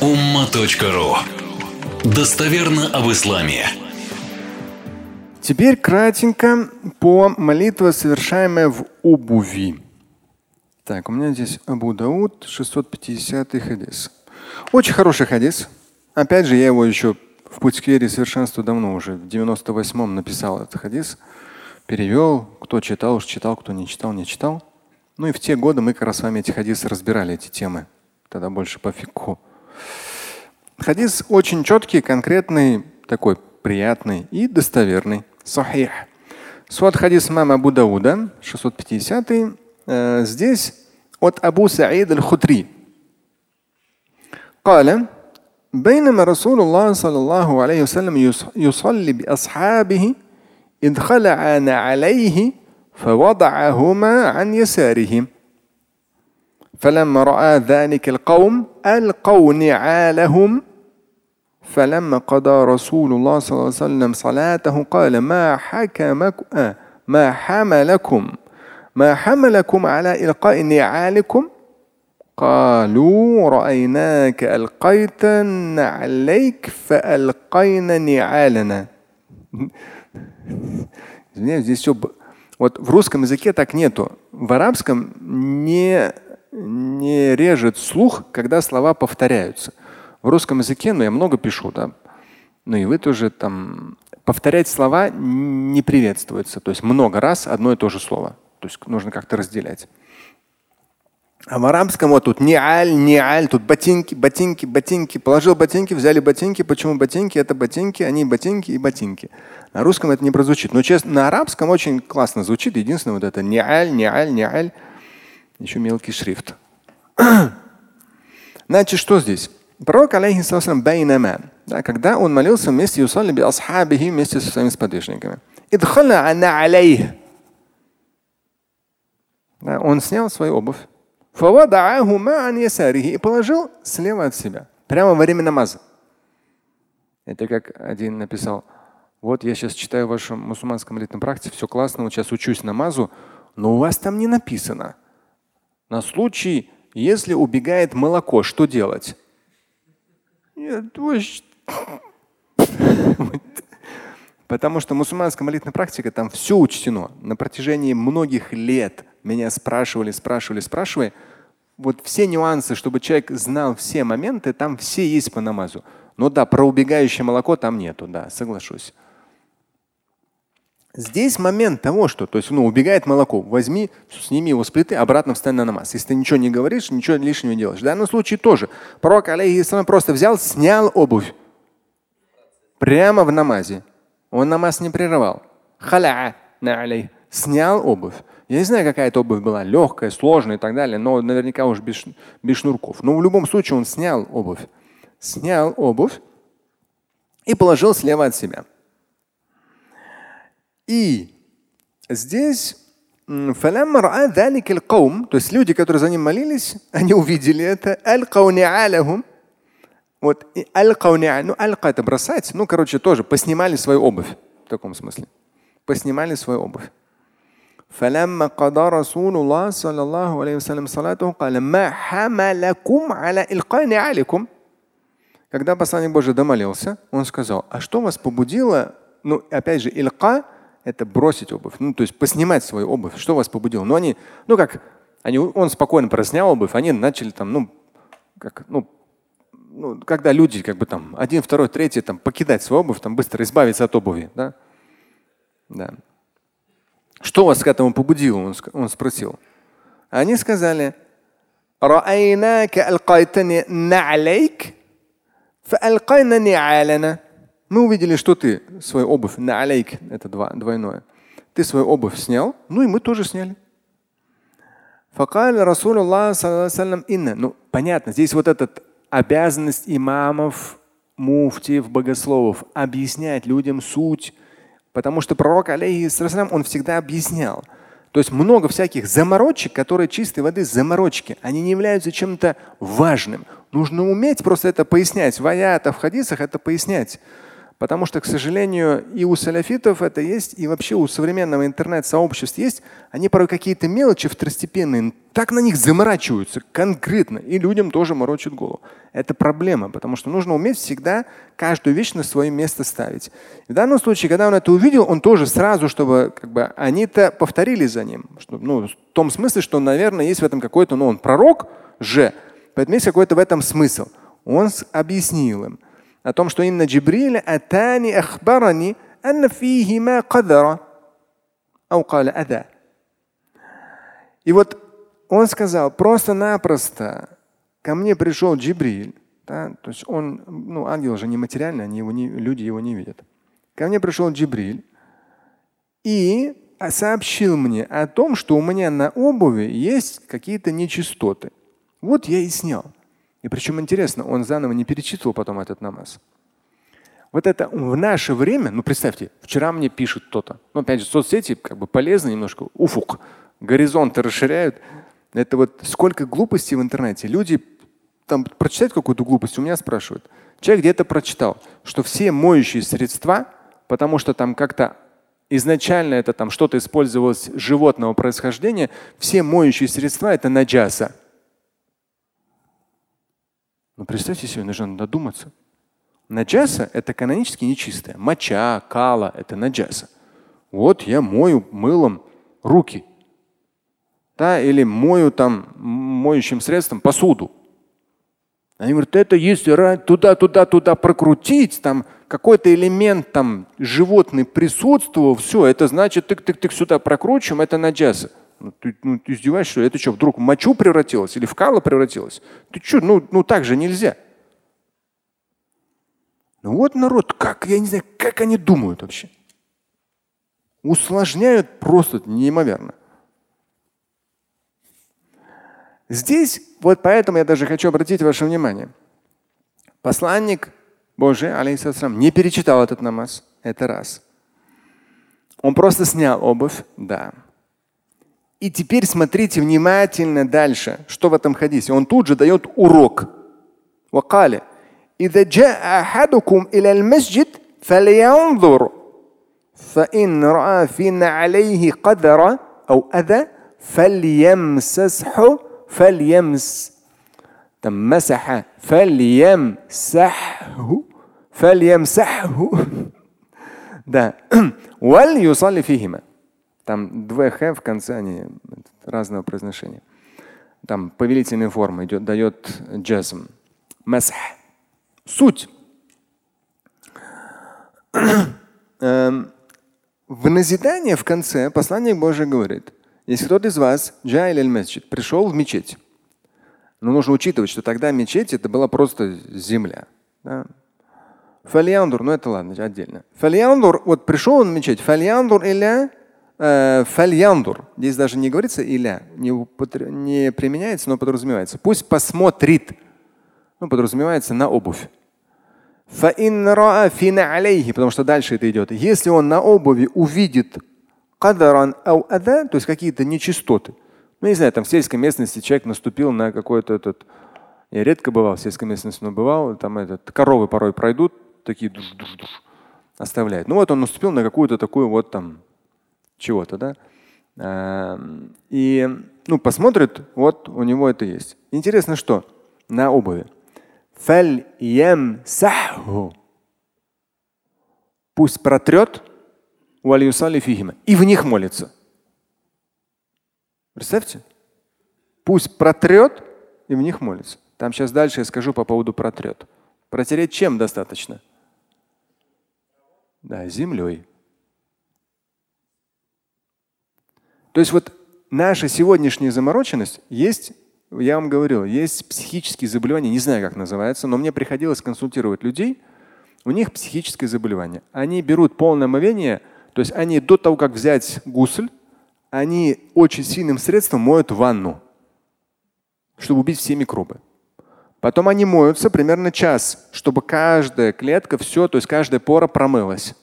umma.ru Достоверно об исламе. Теперь кратенько по молитве, совершаемой в обуви. Так, у меня здесь Абу Дауд, 650 хадис. Очень хороший хадис. Опять же, я его еще в путь к вере совершенству давно уже, в 98-м написал этот хадис. Перевел. Кто читал, уж читал, кто не читал, не читал. Ну и в те годы мы как раз с вами эти хадисы разбирали, эти темы. Тогда больше по фику. Хадис очень четкий, конкретный, такой приятный и достоверный. Сахих. Суат хадис мама Абу Дауда, 650 э, Здесь от Абу Саид аль-Хутри. قال بينما رسول الله صلى الله عليه وسلم يصلي بأصحابه إذ خلعان عليه فوضعهما عن يسارهم فلما رأى ذلك القوم ألقوا نعالهم فلما قضى رسول الله صلى الله عليه وسلم صلاته قال ما حكمكم آه ما حملكم ما حملكم على إلقاء نعالكم قالوا رأيناك ألقيت نعليك فألقينا نعالنا здесь все Вот в русском языке так нету. В арабском не, не режет слух, когда слова повторяются. В русском языке, ну я много пишу, да, ну и вы тоже там повторять слова не приветствуется. То есть много раз одно и то же слово. То есть нужно как-то разделять. А в арабском вот тут неаль, неаль, тут ботинки, ботинки, ботинки. Положил ботинки, взяли ботинки. Почему ботинки? Это ботинки, они ботинки и ботинки. На русском это не прозвучит. Но честно, на арабском очень классно звучит. Единственное вот это неаль, неаль, неаль. Еще мелкий шрифт. Значит, что здесь? Пророк, алейхиссалам, байнама, да, когда он молился вместе юсалли асхабихи, вместе со своими сподвижниками. Да, он снял свою обувь и положил слева от себя, прямо во время намаза. Это как один написал, вот я сейчас читаю в вашем мусульманском молитвенном практике, все классно, вот сейчас учусь намазу, но у вас там не написано. На случай, если убегает молоко, что делать? Нет, Потому что мусульманская молитвенная практика, там все учтено. На протяжении многих лет меня спрашивали, спрашивали, спрашивали. Вот все нюансы, чтобы человек знал все моменты, там все есть по намазу. Но да, про убегающее молоко там нету, да, соглашусь. Здесь момент того, что, то есть, ну, убегает молоко, возьми, сними его с плиты, обратно встань на намаз. Если ты ничего не говоришь, ничего лишнего не делаешь. В данном случае тоже. Пророк, алейхиссалам, просто взял, снял обувь. Прямо в намазе. Он намаз не прерывал. Халя Снял обувь. Я не знаю, какая это обувь была, легкая, сложная и так далее, но наверняка уж без, без шнурков. Но в любом случае он снял обувь. Снял обувь и положил слева от себя. И здесь то есть люди, которые за ним молились, они увидели это. Вот ну алька это бросать, ну короче тоже поснимали свою обувь в таком смысле, поснимали свою обувь. فلما قضى رسول الله صلى الله عليه وسلم صلاته قال ما حملكم على إلقاء نعالكم Когда посланник Божий домолился, он сказал, а что вас побудило, ну опять же, илька – это бросить обувь, ну то есть поснимать свою обувь. Что вас побудило? Ну они, ну как, они, он спокойно проснял обувь, они начали там, ну, как, ну, ну, когда люди как бы там один, второй, третий там покидать свою обувь, там быстро избавиться от обуви, да? Да. Что вас к этому побудило? Он, он спросил. Они сказали, мы увидели, что ты свою обувь на алейк, это двойное. Ты свою обувь снял, ну и мы тоже сняли. Ну, понятно, здесь вот эта обязанность имамов, муфтиев, богословов объяснять людям суть Потому что пророк, алейхиссалам, он всегда объяснял. То есть много всяких заморочек, которые чистой воды заморочки. Они не являются чем-то важным. Нужно уметь просто это пояснять. В аятах, в хадисах это пояснять. Потому что, к сожалению, и у салафитов это есть, и вообще у современного интернет-сообщества есть. Они порой какие-то мелочи второстепенные, так на них заморачиваются конкретно, и людям тоже морочат голову. Это проблема, потому что нужно уметь всегда каждую вещь на свое место ставить. В данном случае, когда он это увидел, он тоже сразу, чтобы как бы, они-то повторили за ним. Что, ну, в том смысле, что, наверное, есть в этом какой-то, ну, он пророк же, поэтому есть какой-то в этом смысл. Он объяснил им о том, что инна Джибриля атани ахбарани анна фихима кадара. Ау каля ада. И вот он сказал, просто-напросто ко мне пришел Джибриль, да, то есть он, ну, ангел же не материальный, они его не, люди его не видят. Ко мне пришел Джибриль и сообщил мне о том, что у меня на обуви есть какие-то нечистоты. Вот я и снял. И причем интересно, он заново не перечитывал потом этот намаз. Вот это в наше время, ну представьте, вчера мне пишет кто-то. Ну опять же, соцсети как бы полезны немножко, уфук, горизонты расширяют. Это вот сколько глупостей в интернете. Люди там прочитают какую-то глупость, у меня спрашивают. Человек где-то прочитал, что все моющие средства, потому что там как-то изначально это там что-то использовалось животного происхождения, все моющие средства это наджаса. Ну, представьте себе, нужно додуматься. Наджаса – это канонически нечистое. Моча, кала – это наджаса. Вот я мою мылом руки. Да, или мою там моющим средством посуду. Они говорят, это если туда, туда, туда прокрутить, там какой-то элемент там животный присутствовал, все, это значит, тык, тык, тык сюда прокручиваем, это наджаса. Ну, ты, ну, ты издеваешься, что это что, вдруг в мочу превратилось или в кало превратилось? Ты что, ну, ну так же нельзя. Ну вот народ, как, я не знаю, как они думают вообще. Усложняют просто неимоверно. Здесь, вот поэтому я даже хочу обратить ваше внимание. Посланник Божий, алейхиссалам, не перечитал этот намаз. Это раз. Он просто снял обувь, да. И теперь смотрите внимательно дальше, что в этом хадисе. Он тут же дает урок. وقال إذا جاء أحدكم إلى المسجد فلينظر فإن رأى في عليه قدر أو أذى فليمسسه فليمس مسح فليمسحه فليمسحه ده وليصلي فيهما там две х в конце, они разного произношения. Там повелительная форма идет, дает джазм. Масх. Суть. Эм, в назидание в конце посланник Божий говорит, если кто-то из вас, джайль месчид, пришел в мечеть, но нужно учитывать, что тогда мечеть это была просто земля. Да? Фалиандур, ну это ладно, отдельно. Фалиандур, вот пришел он в мечеть, фалиандур или фальяндур. Здесь даже не говорится иля, не, употр... не применяется, но подразумевается. Пусть посмотрит. Ну, подразумевается на обувь. Потому что дальше это идет. Если он на обуви увидит кадаран ау ада, то есть какие-то нечистоты. Ну, не знаю, там в сельской местности человек наступил на какой-то этот. Я редко бывал в сельской местности, но бывал, там этот, коровы порой пройдут, такие душ, душ, душ, оставляют. Ну вот он наступил на какую-то такую вот там чего-то, да? Эм, и ну, посмотрит, вот у него это есть. Интересно, что на обуви. Пусть протрет и в них молится. Представьте? Пусть протрет и в них молится. Там сейчас дальше я скажу по поводу протрет. Протереть чем достаточно? Да, землей. То есть вот наша сегодняшняя замороченность есть, я вам говорил, есть психические заболевания, не знаю, как называется, но мне приходилось консультировать людей, у них психическое заболевание. Они берут полное омовение, то есть они до того, как взять гусль, они очень сильным средством моют ванну, чтобы убить все микробы. Потом они моются примерно час, чтобы каждая клетка, все, то есть каждая пора промылась.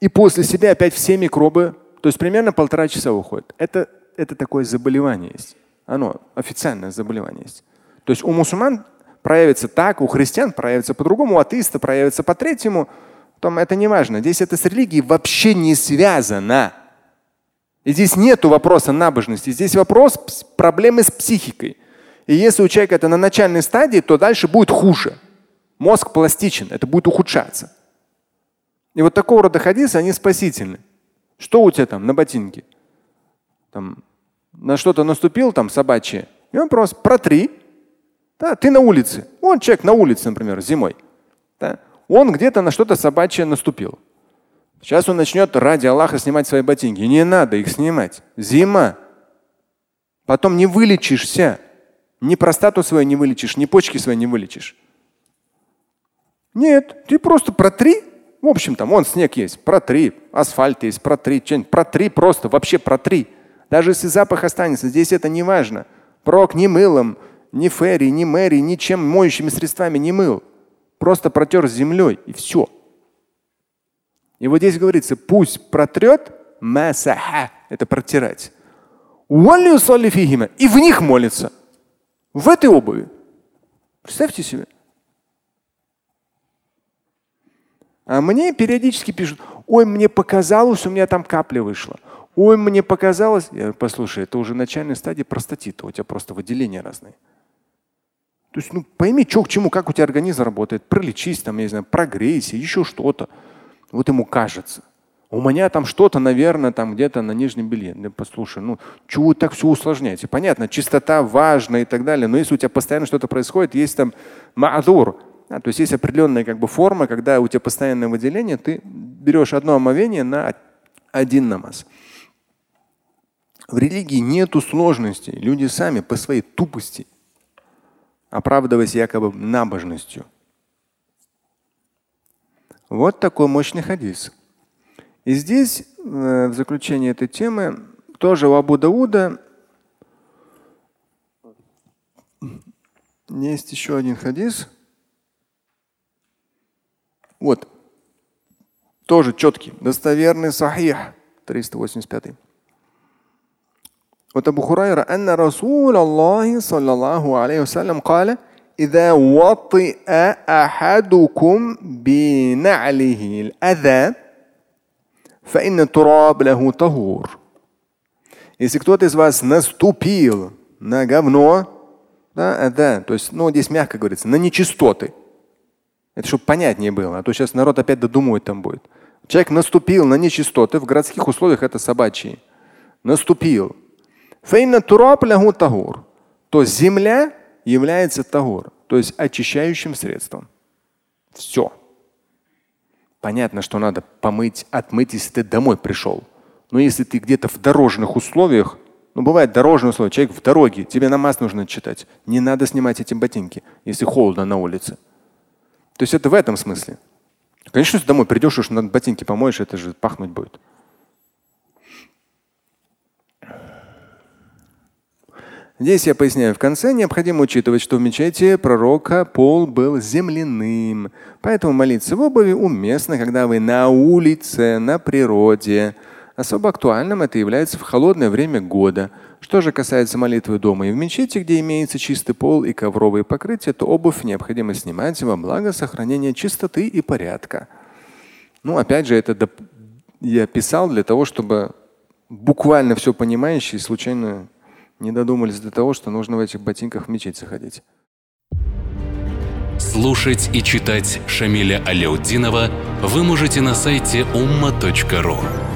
И после себя опять все микробы то есть примерно полтора часа уходит. Это, это такое заболевание есть. Оно официальное заболевание есть. То есть у мусульман проявится так, у христиан проявится по-другому, у атеиста проявится по-третьему. Там это не важно. Здесь это с религией вообще не связано. И здесь нет вопроса набожности. Здесь вопрос проблемы с психикой. И если у человека это на начальной стадии, то дальше будет хуже. Мозг пластичен, это будет ухудшаться. И вот такого рода хадисы, они спасительны. Что у тебя там на ботинке? Там, на что-то наступил, там собачье, и он просто протри. Да, ты на улице. Он человек на улице, например, зимой. Да, он где-то на что-то собачье наступил. Сейчас он начнет ради Аллаха снимать свои ботинки. Не надо их снимать. Зима. Потом не вылечишься. Ни простату свою не вылечишь, ни почки свои не вылечишь. Нет, ты просто протри. В общем, там, вон снег есть, протри, асфальт есть, протри, что-нибудь, протри просто, вообще протри. Даже если запах останется, здесь это не важно. Прок ни мылом, ни ферри, ни мэри, ничем моющими средствами не мыл. Просто протер землей и все. И вот здесь говорится, пусть протрет, масаха, это протирать. И в них молится. В этой обуви. Представьте себе. А мне периодически пишут, ой, мне показалось, у меня там капля вышла. Ой, мне показалось. Я говорю, послушай, это уже начальная стадия простатита, у тебя просто выделения разные. То есть, ну, пойми, что к чему, как у тебя организм работает, пролечись, там, я не знаю, прогрейся, еще что-то. Вот ему кажется. У меня там что-то, наверное, там где-то на нижнем белье. Да послушай, ну чего вы так все усложняете? Понятно, чистота важна и так далее, но если у тебя постоянно что-то происходит, есть там маадур, да, то есть есть определенная как бы форма, когда у тебя постоянное выделение, ты берешь одно омовение на один намаз. В религии нет сложностей. Люди сами по своей тупости, оправдываясь якобы набожностью. Вот такой мощный хадис. И здесь, э, в заключение этой темы, тоже у Абу Дауда есть еще один хадис. Вот. Тоже четкий, достоверный сахих, 385. Вот Абу Хурайра, أن رسول الله صلى الله عليه وسلم قال إذا وطئ أحدكم بنعله الأذى فإن التراب له طهور. Если кто-то из вас наступил на говно, да, да, то есть, ну, здесь мягко говорится, на нечистоты, это чтобы понятнее было, а то сейчас народ опять додумывать там будет. Человек наступил на нечистоты, в городских условиях это собачьи. Наступил. То земля является тагур, то есть очищающим средством. Все. Понятно, что надо помыть, отмыть, если ты домой пришел. Но если ты где-то в дорожных условиях, ну бывает дорожные условия, человек в дороге, тебе намаз нужно читать, не надо снимать эти ботинки, если холодно на улице. То есть это в этом смысле. Конечно, если домой придешь, уж на ботинки помоешь, это же пахнуть будет. Здесь я поясняю в конце, необходимо учитывать, что в мечети пророка пол был земляным. Поэтому молиться в обуви уместно, когда вы на улице, на природе. Особо актуальным это является в холодное время года. Что же касается молитвы дома и в мечети, где имеется чистый пол и ковровые покрытия, то обувь необходимо снимать во благо сохранения чистоты и порядка. Ну, опять же, это я писал для того, чтобы буквально все понимающие случайно не додумались до того, что нужно в этих ботинках в мечеть заходить. Слушать и читать Шамиля Аляутдинова вы можете на сайте umma.ru.